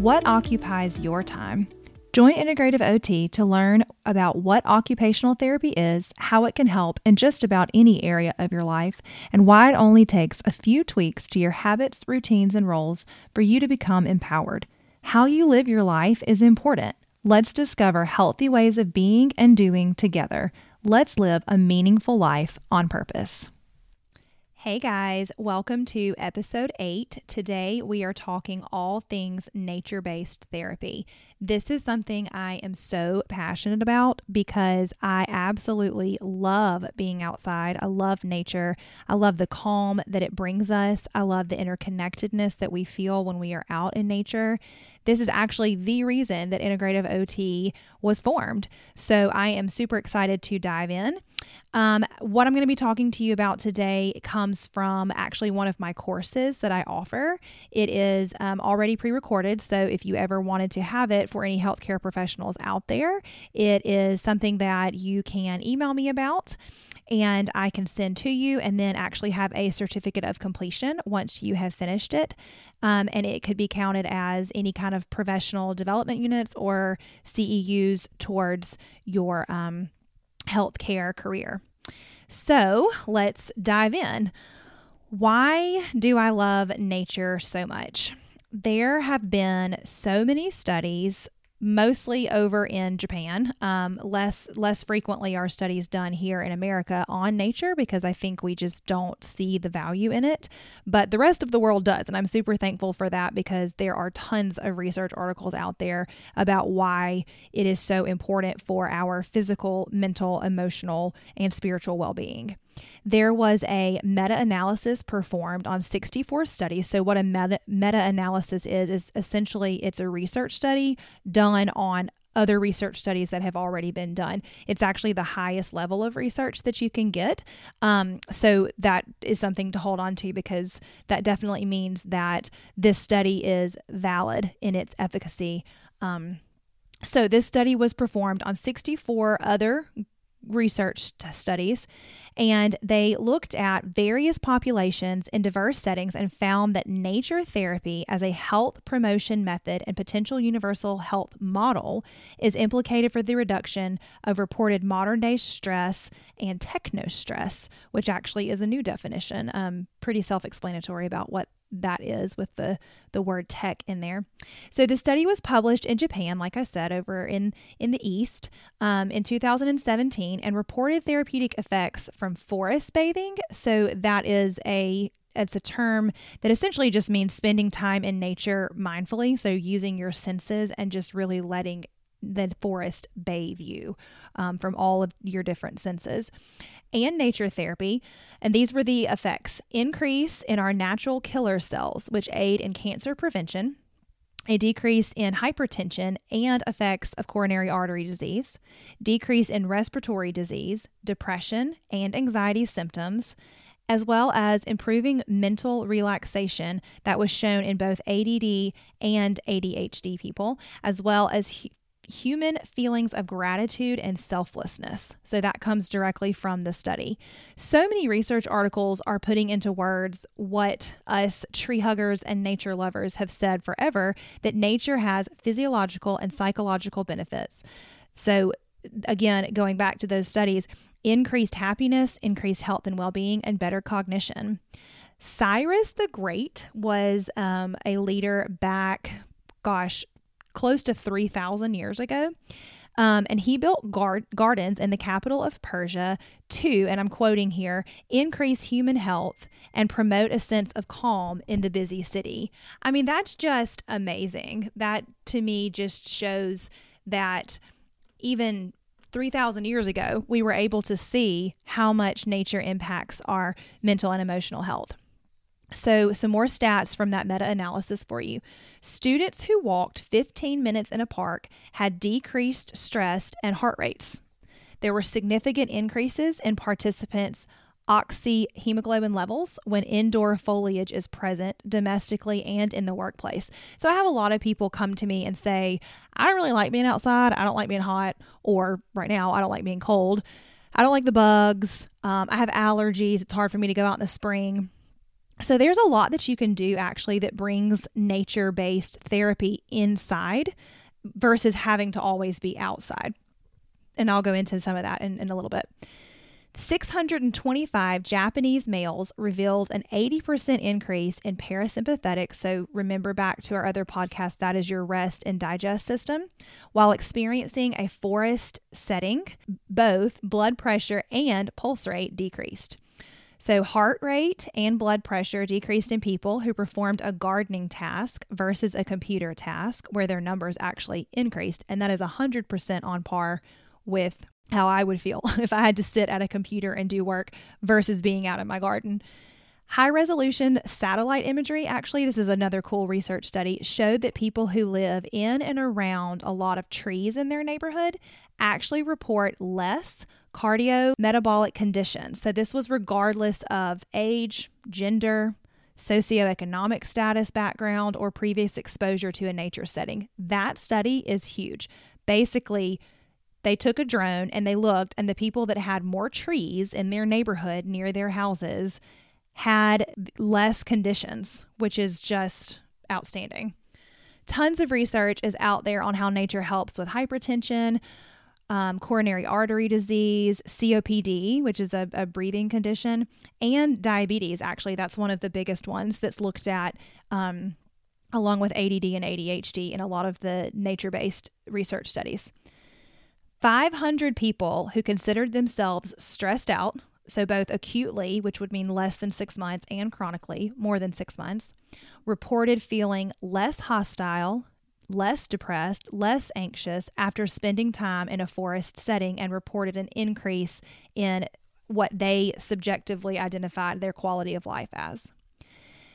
What occupies your time? Join Integrative OT to learn about what occupational therapy is, how it can help in just about any area of your life, and why it only takes a few tweaks to your habits, routines, and roles for you to become empowered. How you live your life is important. Let's discover healthy ways of being and doing together. Let's live a meaningful life on purpose. Hey guys, welcome to episode 8. Today we are talking all things nature based therapy. This is something I am so passionate about because I absolutely love being outside. I love nature. I love the calm that it brings us. I love the interconnectedness that we feel when we are out in nature. This is actually the reason that Integrative OT was formed. So I am super excited to dive in. Um, what I'm going to be talking to you about today comes from actually one of my courses that I offer. It is um, already pre recorded. So if you ever wanted to have it for any healthcare professionals out there, it is something that you can email me about and I can send to you and then actually have a certificate of completion once you have finished it. Um, and it could be counted as any kind of professional development units or CEUs towards your um, healthcare career. So let's dive in. Why do I love nature so much? There have been so many studies mostly over in Japan. Um, less less frequently are studies done here in America on nature because I think we just don't see the value in it. But the rest of the world does, and I'm super thankful for that because there are tons of research articles out there about why it is so important for our physical, mental, emotional, and spiritual well-being there was a meta analysis performed on 64 studies. So, what a meta analysis is, is essentially it's a research study done on other research studies that have already been done. It's actually the highest level of research that you can get. Um, so that is something to hold on to because that definitely means that this study is valid in its efficacy. Um, so this study was performed on 64 other research studies and they looked at various populations in diverse settings and found that nature therapy as a health promotion method and potential universal health model is implicated for the reduction of reported modern day stress and techno stress, which actually is a new definition, um, pretty self explanatory about what that is with the the word tech in there. So the study was published in Japan, like I said, over in in the East um, in 2017, and reported therapeutic effects from forest bathing. So that is a it's a term that essentially just means spending time in nature mindfully. So using your senses and just really letting the forest bathe you um, from all of your different senses and nature therapy. And these were the effects increase in our natural killer cells, which aid in cancer prevention, a decrease in hypertension and effects of coronary artery disease, decrease in respiratory disease, depression, and anxiety symptoms, as well as improving mental relaxation that was shown in both ADD and ADHD people, as well as human feelings of gratitude and selflessness. So that comes directly from the study. So many research articles are putting into words what us tree huggers and nature lovers have said forever that nature has physiological and psychological benefits. So, again, going back to those studies, increased happiness, increased health and well being, and better cognition. Cyrus the Great was um, a leader back, gosh, close to 3,000 years ago. Um, and he built gar- gardens in the capital of Persia to, and I'm quoting here, increase human health and promote a sense of calm in the busy city. I mean, that's just amazing. That to me just shows that even 3,000 years ago, we were able to see how much nature impacts our mental and emotional health. So, some more stats from that meta analysis for you. Students who walked 15 minutes in a park had decreased stress and heart rates. There were significant increases in participants' oxyhemoglobin levels when indoor foliage is present domestically and in the workplace. So, I have a lot of people come to me and say, I don't really like being outside. I don't like being hot, or right now, I don't like being cold. I don't like the bugs. Um, I have allergies. It's hard for me to go out in the spring So there's a lot that you can do actually that brings nature based therapy inside versus having to always be outside. And I'll go into some of that in, in a little bit. 625 Japanese males revealed an 80% increase in parasympathetic. So, remember back to our other podcast, that is your rest and digest system. While experiencing a forest setting, both blood pressure and pulse rate decreased. So, heart rate and blood pressure decreased in people who performed a gardening task versus a computer task, where their numbers actually increased. And that is 100% on par with how I would feel if I had to sit at a computer and do work versus being out in my garden. High resolution satellite imagery, actually, this is another cool research study, showed that people who live in and around a lot of trees in their neighborhood actually report less cardiometabolic conditions. So, this was regardless of age, gender, socioeconomic status, background, or previous exposure to a nature setting. That study is huge. Basically, they took a drone and they looked, and the people that had more trees in their neighborhood near their houses had less conditions, which is just outstanding. Tons of research is out there on how nature helps with hypertension, um, coronary artery disease, COPD, which is a, a, breathing condition, and diabetes. Actually, that's one of the biggest ones that's looked at. Um, along with ADD and ADHD in a lot of the nature based research studies. 500 people who considered themselves stressed out, so both acutely, which would mean less than six months, and chronically, more than six months, reported feeling less hostile, less depressed, less anxious after spending time in a forest setting and reported an increase in what they subjectively identified their quality of life as.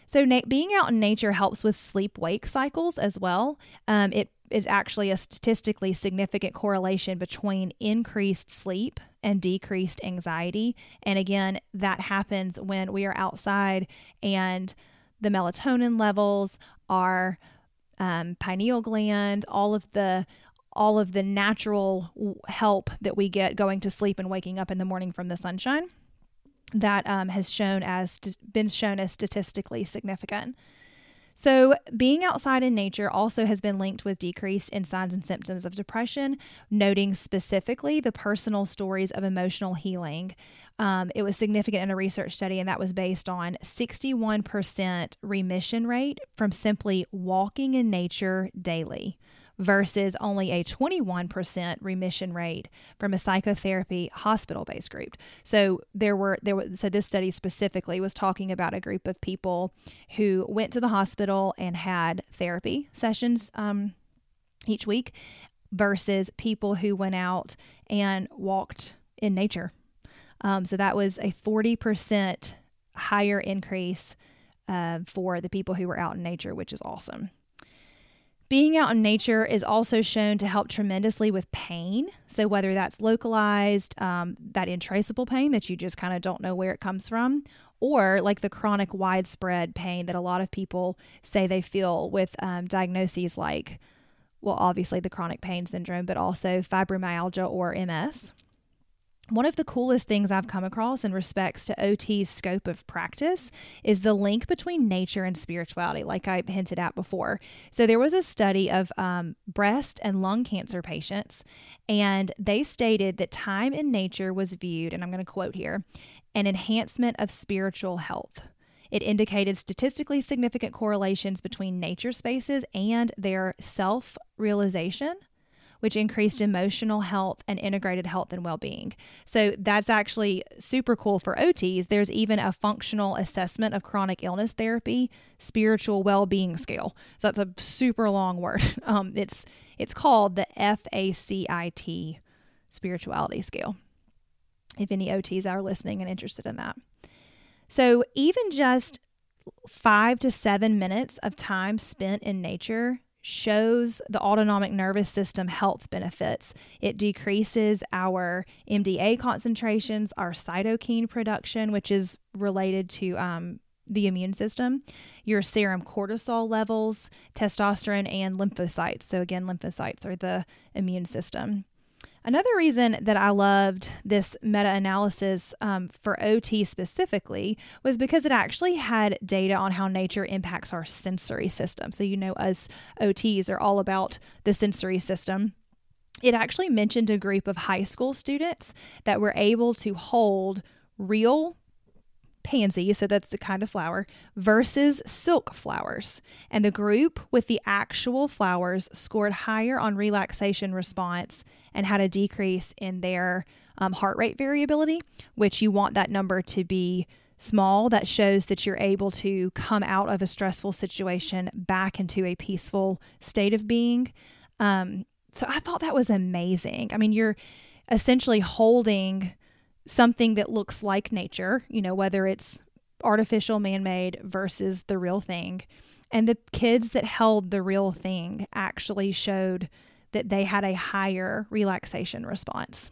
So, na- being out in nature helps with sleep wake cycles as well. Um, it is actually a statistically significant correlation between increased sleep and decreased anxiety. And again, that happens when we are outside and the melatonin levels, our um, pineal gland, all of the all of the natural help that we get going to sleep and waking up in the morning from the sunshine that um, has shown as been shown as statistically significant. So, being outside in nature also has been linked with decrease in signs and symptoms of depression, noting specifically the personal stories of emotional healing. Um, it was significant in a research study, and that was based on 61% remission rate from simply walking in nature daily versus only a 21% remission rate from a psychotherapy hospital-based group. So there were there was so this study specifically was talking about a group of people who went to the hospital and had therapy sessions um, each week versus people who went out and walked in nature. Um, so that was a 40% higher increase uh, for the people who were out in nature, which is awesome. Being out in nature is also shown to help tremendously with pain. So, whether that's localized, um, that intraceable pain that you just kind of don't know where it comes from, or like the chronic widespread pain that a lot of people say they feel with um, diagnoses like, well, obviously the chronic pain syndrome, but also fibromyalgia or MS. One of the coolest things I've come across in respects to OT's scope of practice is the link between nature and spirituality, like I hinted at before. So, there was a study of um, breast and lung cancer patients, and they stated that time in nature was viewed, and I'm going to quote here, an enhancement of spiritual health. It indicated statistically significant correlations between nature spaces and their self realization which increased emotional health and integrated health and well being. So that's actually super cool for OTs. There's even a functional assessment of chronic illness therapy, spiritual well being scale. So that's a super long word. Um, it's it's called the FACIT spirituality scale. If any OTs are listening and interested in that. So even just five to seven minutes of time spent in nature shows the autonomic nervous system health benefits. It decreases our MDA concentrations, our cytokine production, which is related to um, the immune system, your serum cortisol levels, testosterone, and lymphocytes. So, again, lymphocytes are the immune system. Another reason that I loved this meta analysis um, for OT specifically was because it actually had data on how nature impacts our sensory system. So, you know, us OTs are all about the sensory system. It actually mentioned a group of high school students that were able to hold real pansy, so that's the kind of flower, versus silk flowers. And the group with the actual flowers scored higher on relaxation response and had a decrease in their um, heart rate variability, which you want that number to be small. That shows that you're able to come out of a stressful situation back into a peaceful state of being. Um, so I thought that was amazing. I mean, you're essentially holding something that looks like nature, you know, whether it's artificial man made versus the real thing. And the kids that held the real thing actually showed that they had a higher relaxation response.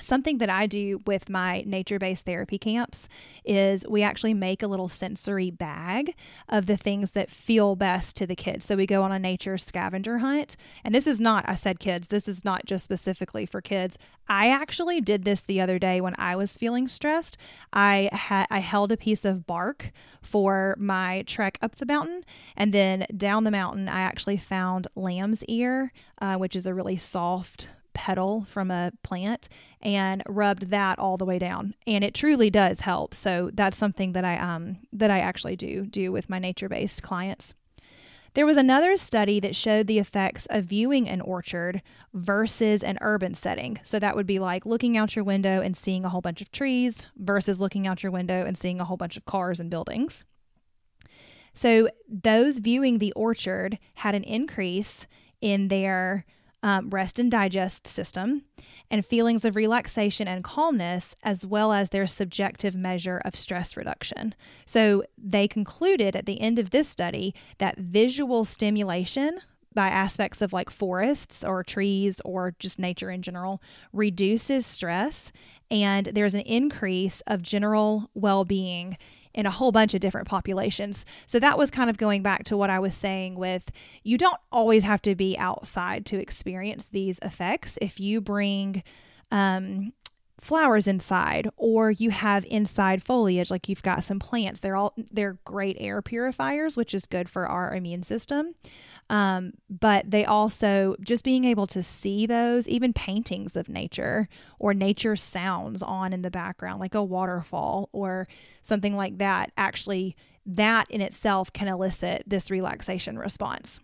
Something that I do with my nature based therapy camps is we actually make a little sensory bag of the things that feel best to the kids. So we go on a nature scavenger hunt. And this is not, I said kids, this is not just specifically for kids. I actually did this the other day when I was feeling stressed. I had I held a piece of bark for my trek up the mountain, and then down the mountain, I actually found lamb's ear, uh, which is a really soft petal from a plant and rubbed that all the way down and it truly does help so that's something that i um that i actually do do with my nature based clients there was another study that showed the effects of viewing an orchard versus an urban setting. So that would be like looking out your window and seeing a whole bunch of trees versus looking out your window and seeing a whole bunch of cars and buildings. So those viewing the orchard had an increase in their um, rest and digest system, and feelings of relaxation and calmness, as well as their subjective measure of stress reduction. So they concluded at the end of this study that visual stimulation by aspects of like forests or trees or just nature in general reduces stress and there's an increase of general well-being in a whole bunch of different populations. So that was kind of going back to what I was saying with you don't always have to be outside to experience these effects. If you bring um, flowers inside or you have inside foliage like you've got some plants they're all they're great air purifiers which is good for our immune system um, but they also just being able to see those, even paintings of nature or nature sounds on in the background, like a waterfall or something like that, actually, that in itself can elicit this relaxation response.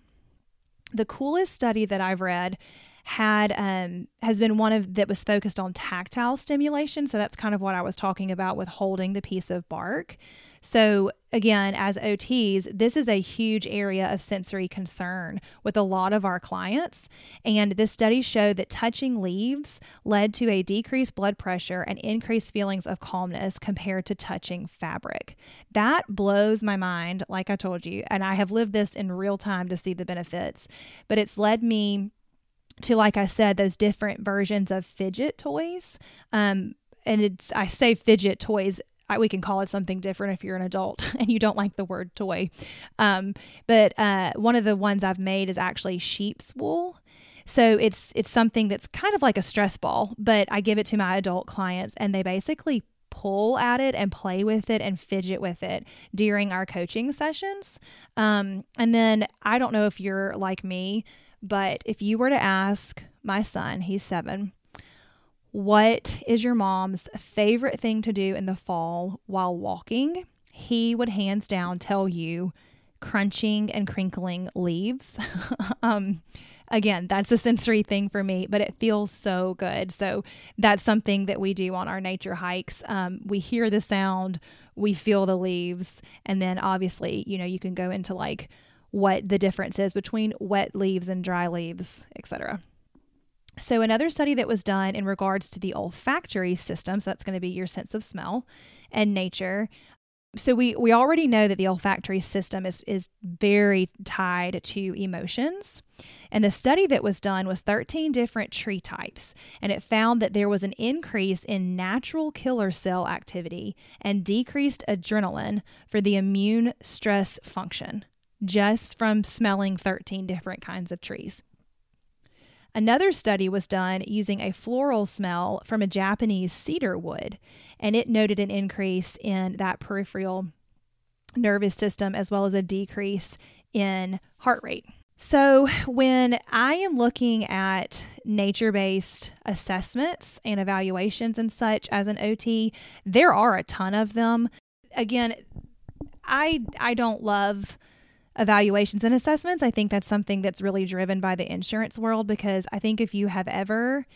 The coolest study that I've read had um, has been one of that was focused on tactile stimulation. So that's kind of what I was talking about with holding the piece of bark. So, again, as OTs, this is a huge area of sensory concern with a lot of our clients. And this study showed that touching leaves led to a decreased blood pressure and increased feelings of calmness compared to touching fabric. That blows my mind, like I told you. And I have lived this in real time to see the benefits, but it's led me to like I said, those different versions of fidget toys. Um, and it's I say fidget toys I, we can call it something different if you're an adult and you don't like the word toy. Um, but uh, one of the ones I've made is actually sheep's wool. So it's it's something that's kind of like a stress ball, but I give it to my adult clients and they basically pull at it and play with it and fidget with it during our coaching sessions. Um, and then I don't know if you're like me, but if you were to ask my son, he's seven, what is your mom's favorite thing to do in the fall while walking? He would hands down tell you crunching and crinkling leaves. um, again, that's a sensory thing for me, but it feels so good. So that's something that we do on our nature hikes. Um, we hear the sound, we feel the leaves, and then obviously, you know, you can go into like what the difference is between wet leaves and dry leaves, etc. So, another study that was done in regards to the olfactory system, so that's going to be your sense of smell and nature. So we we already know that the olfactory system is is very tied to emotions. And the study that was done was 13 different tree types, and it found that there was an increase in natural killer cell activity and decreased adrenaline for the immune stress function just from smelling 13 different kinds of trees. Another study was done using a floral smell from a Japanese cedar wood, and it noted an increase in that peripheral nervous system as well as a decrease in heart rate. So, when I am looking at nature based assessments and evaluations and such as an OT, there are a ton of them. Again, I I don't love evaluations and assessments. I think that's something that's really driven by the insurance world because I think if you have ever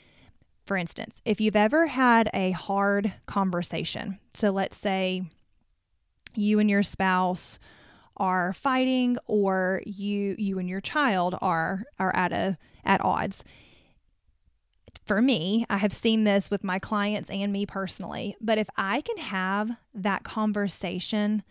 for instance, if you've ever had a hard conversation, so let's say you and your spouse are fighting or you you and your child are are at a at odds for me i have seen this with my clients and me personally but if i can have that conversation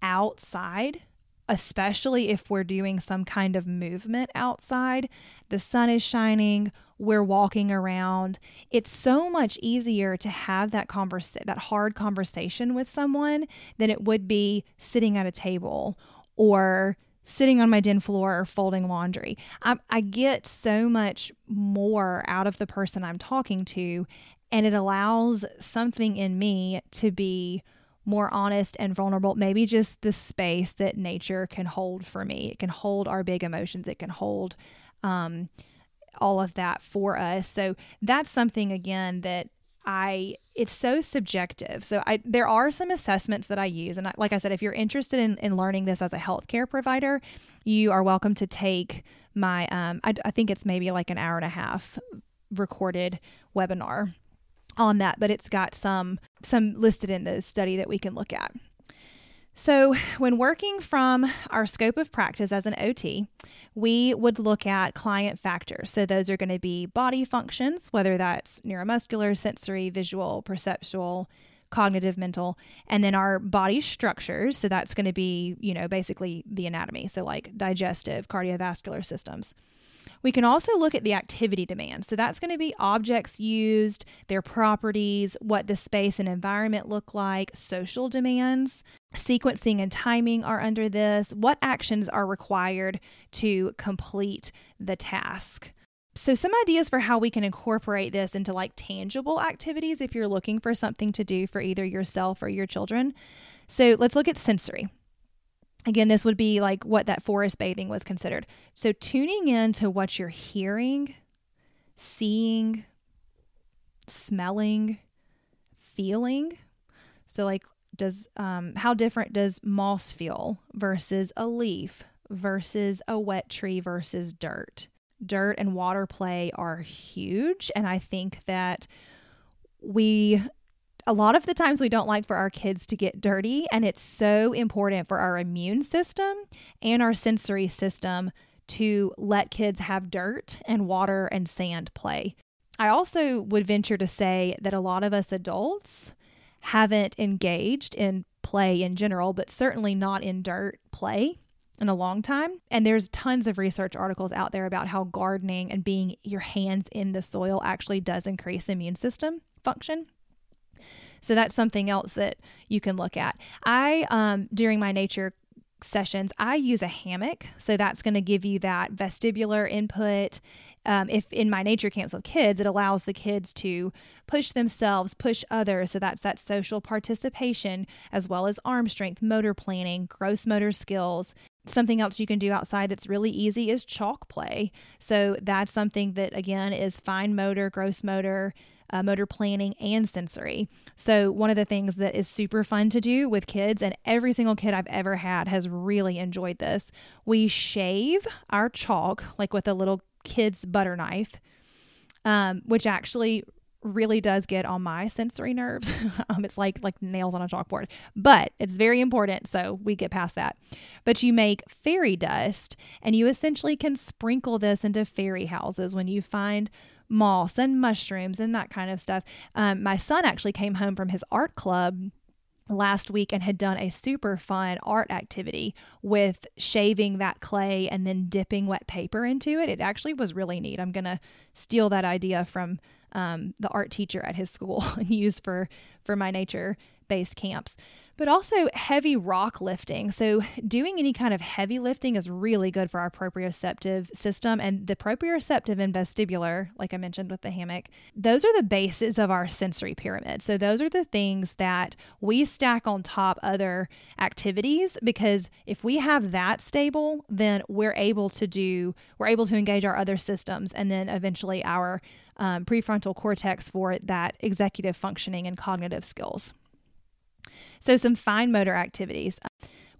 outside especially if we're doing some kind of movement outside the sun is shining we're walking around it's so much easier to have that converse that hard conversation with someone than it would be sitting at a table or sitting on my den floor or folding laundry. I, I get so much more out of the person i'm talking to and it allows something in me to be more honest and vulnerable, maybe just the space that nature can hold for me. It can hold our big emotions, it can hold um, all of that for us. So that's something again that I it's so subjective. So I there are some assessments that I use, and I, like I said, if you're interested in, in learning this as a healthcare provider, you are welcome to take my um I, I think it's maybe like an hour and a half recorded webinar on that, but it's got some some listed in the study that we can look at. So, when working from our scope of practice as an OT, we would look at client factors. So, those are going to be body functions, whether that's neuromuscular, sensory, visual, perceptual, cognitive, mental, and then our body structures. So, that's going to be, you know, basically the anatomy. So, like digestive, cardiovascular systems. We can also look at the activity demand. So that's going to be objects used, their properties, what the space and environment look like, social demands. Sequencing and timing are under this. What actions are required to complete the task? So, some ideas for how we can incorporate this into like tangible activities if you're looking for something to do for either yourself or your children. So, let's look at sensory. Again, this would be like what that forest bathing was considered. So, tuning in to what you're hearing, seeing, smelling, feeling. So, like, does um, how different does moss feel versus a leaf versus a wet tree versus dirt? Dirt and water play are huge, and I think that we a lot of the times we don't like for our kids to get dirty, and it's so important for our immune system and our sensory system to let kids have dirt and water and sand play. I also would venture to say that a lot of us adults haven't engaged in play in general, but certainly not in dirt play in a long time. And there's tons of research articles out there about how gardening and being your hands in the soil actually does increase immune system function. So that's something else that you can look at. I, um, during my nature sessions, I use a hammock. So that's going to give you that vestibular input. Um, if in my nature camps with kids, it allows the kids to push themselves, push others. So that's that social participation, as well as arm strength, motor planning, gross motor skills. Something else you can do outside that's really easy is chalk play. So that's something that, again, is fine motor, gross motor uh, motor planning, and sensory. So, one of the things that is super fun to do with kids, and every single kid I've ever had has really enjoyed this, we shave our chalk like with a little kid's butter knife, um, which actually really does get on my sensory nerves. um, it's like like nails on a chalkboard, but it's very important. So we get past that. But you make fairy dust, and you essentially can sprinkle this into fairy houses when you find moss and mushrooms and that kind of stuff. Um, my son actually came home from his art club last week and had done a super fun art activity with shaving that clay and then dipping wet paper into it. It actually was really neat. I'm going to steal that idea from um, the art teacher at his school and use for for my nature based camps, but also heavy rock lifting. So, doing any kind of heavy lifting is really good for our proprioceptive system. And the proprioceptive and vestibular, like I mentioned with the hammock, those are the bases of our sensory pyramid. So, those are the things that we stack on top other activities because if we have that stable, then we're able to do, we're able to engage our other systems and then eventually our um, prefrontal cortex for that executive functioning and cognitive skills. So, some fine motor activities.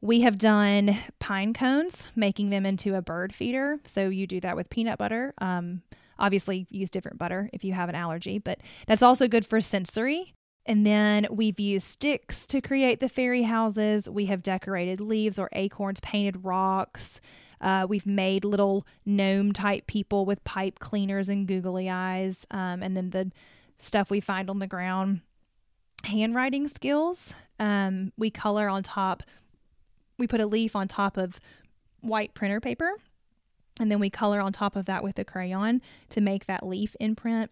We have done pine cones, making them into a bird feeder. So, you do that with peanut butter. Um, obviously, use different butter if you have an allergy, but that's also good for sensory. And then we've used sticks to create the fairy houses. We have decorated leaves or acorns, painted rocks. Uh, we've made little gnome type people with pipe cleaners and googly eyes. Um, and then the stuff we find on the ground handwriting skills. Um, we color on top, we put a leaf on top of white printer paper, and then we color on top of that with a crayon to make that leaf imprint.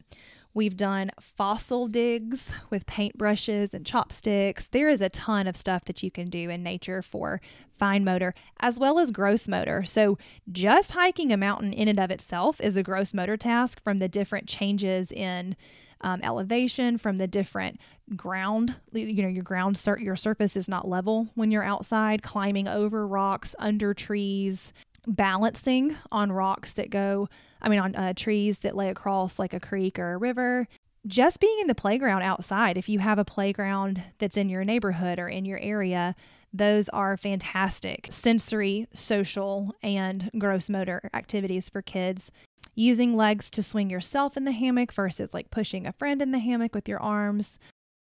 We've done fossil digs with paintbrushes and chopsticks. There is a ton of stuff that you can do in nature for fine motor as well as gross motor. So, just hiking a mountain in and of itself is a gross motor task from the different changes in um, elevation, from the different ground. You know, your ground, your surface is not level when you're outside, climbing over rocks, under trees, balancing on rocks that go, I mean, on uh, trees that lay across like a creek or a river. Just being in the playground outside, if you have a playground that's in your neighborhood or in your area, those are fantastic sensory, social, and gross motor activities for kids. Using legs to swing yourself in the hammock versus like pushing a friend in the hammock with your arms.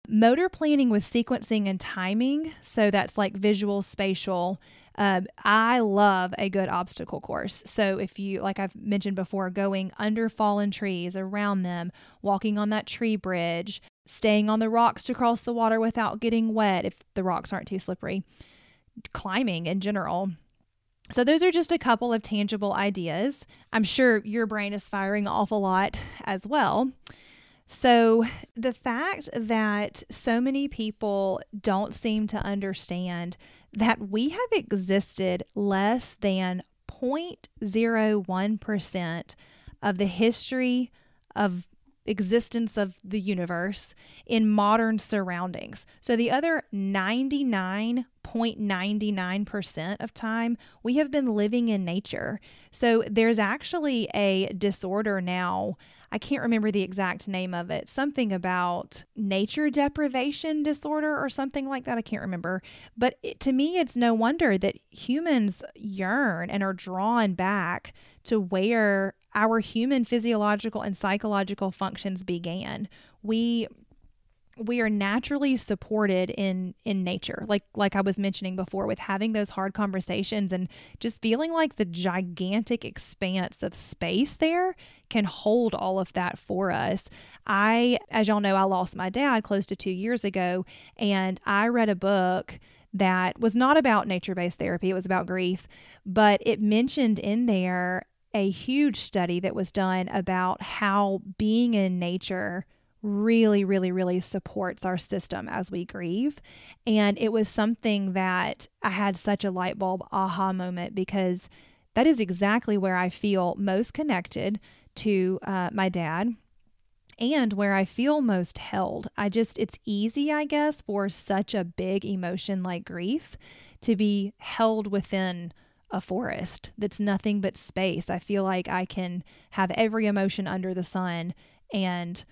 Motor planning with sequencing and timing. So that's like visual, spatial, uh, I love a good obstacle course. So, if you, like I've mentioned before, going under fallen trees, around them, walking on that tree bridge, staying on the rocks to cross the water without getting wet if the rocks aren't too slippery, climbing in general. So, those are just a couple of tangible ideas. I'm sure your brain is firing off a lot as well. So, the fact that so many people don't seem to understand that we have existed less than 0.01% of the history of existence of the universe in modern surroundings. So the other 99.99% of time we have been living in nature. So there's actually a disorder now I can't remember the exact name of it, something about nature deprivation disorder or something like that. I can't remember. But it, to me, it's no wonder that humans yearn and are drawn back to where our human physiological and psychological functions began. We we are naturally supported in in nature. Like like i was mentioning before with having those hard conversations and just feeling like the gigantic expanse of space there can hold all of that for us. I as y'all know i lost my dad close to 2 years ago and i read a book that was not about nature based therapy it was about grief but it mentioned in there a huge study that was done about how being in nature really, really, really supports our system as we grieve. And it was something that I had such a light bulb aha moment because that is exactly where I feel most connected to uh, my dad and where I feel most held. I just, it's easy, I guess, for such a big emotion like grief to be held within a forest that's nothing but space. I feel like I can have every emotion under the sun and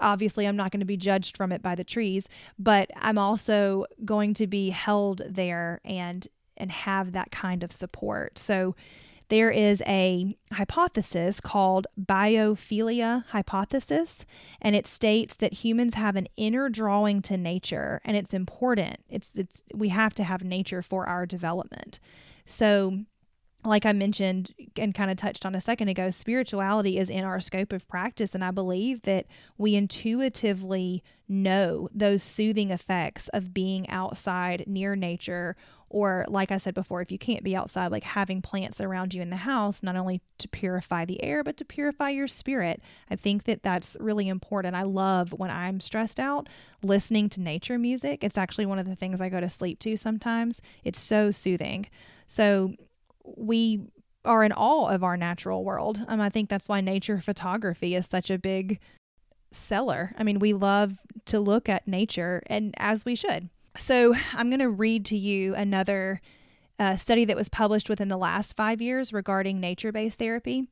obviously I'm not going to be judged from it by the trees, but I'm also going to be held there and and have that kind of support. So there is a hypothesis called biophilia hypothesis and it states that humans have an inner drawing to nature and it's important. It's it's we have to have nature for our development. So like I mentioned and kind of touched on a second ago, spirituality is in our scope of practice. And I believe that we intuitively know those soothing effects of being outside near nature. Or, like I said before, if you can't be outside, like having plants around you in the house, not only to purify the air, but to purify your spirit. I think that that's really important. I love when I'm stressed out listening to nature music. It's actually one of the things I go to sleep to sometimes. It's so soothing. So, we are in awe of our natural world. Um, I think that's why nature photography is such a big seller. I mean, we love to look at nature, and as we should. So, I'm going to read to you another uh, study that was published within the last five years regarding nature based therapy.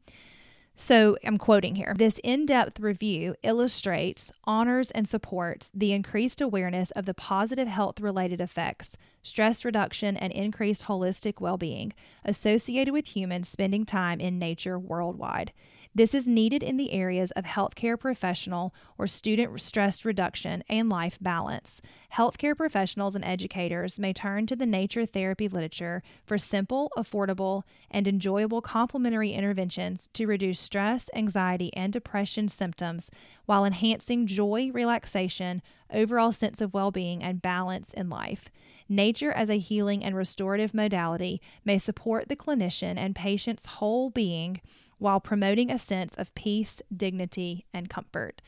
So I'm quoting here. This in depth review illustrates, honors, and supports the increased awareness of the positive health related effects, stress reduction, and increased holistic well being associated with humans spending time in nature worldwide. This is needed in the areas of healthcare professional or student stress reduction and life balance. Healthcare professionals and educators may turn to the nature therapy literature for simple, affordable, and enjoyable complementary interventions to reduce stress, anxiety, and depression symptoms while enhancing joy, relaxation, overall sense of well being, and balance in life. Nature as a healing and restorative modality may support the clinician and patient's whole being while promoting a sense of peace, dignity, and comfort.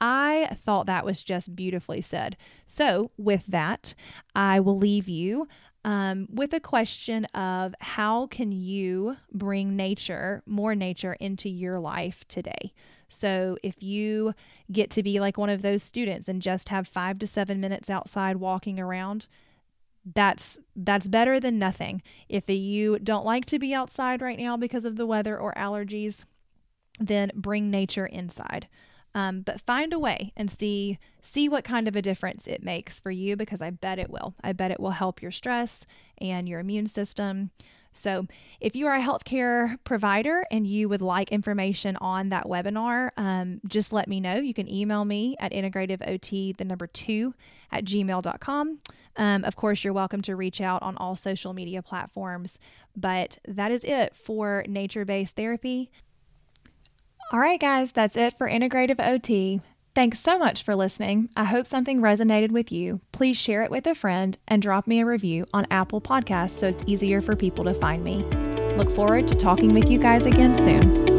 I thought that was just beautifully said. So, with that, I will leave you um, with a question of how can you bring nature, more nature, into your life today? So, if you get to be like one of those students and just have five to seven minutes outside walking around, that's that's better than nothing. If you don't like to be outside right now because of the weather or allergies, then bring nature inside. Um, but find a way and see see what kind of a difference it makes for you because I bet it will. I bet it will help your stress and your immune system. So, if you are a healthcare provider and you would like information on that webinar, um, just let me know. You can email me at integrativeot, the number two, at gmail.com. Um, of course, you're welcome to reach out on all social media platforms. But that is it for nature based therapy. All right, guys, that's it for Integrative OT. Thanks so much for listening. I hope something resonated with you. Please share it with a friend and drop me a review on Apple Podcasts so it's easier for people to find me. Look forward to talking with you guys again soon.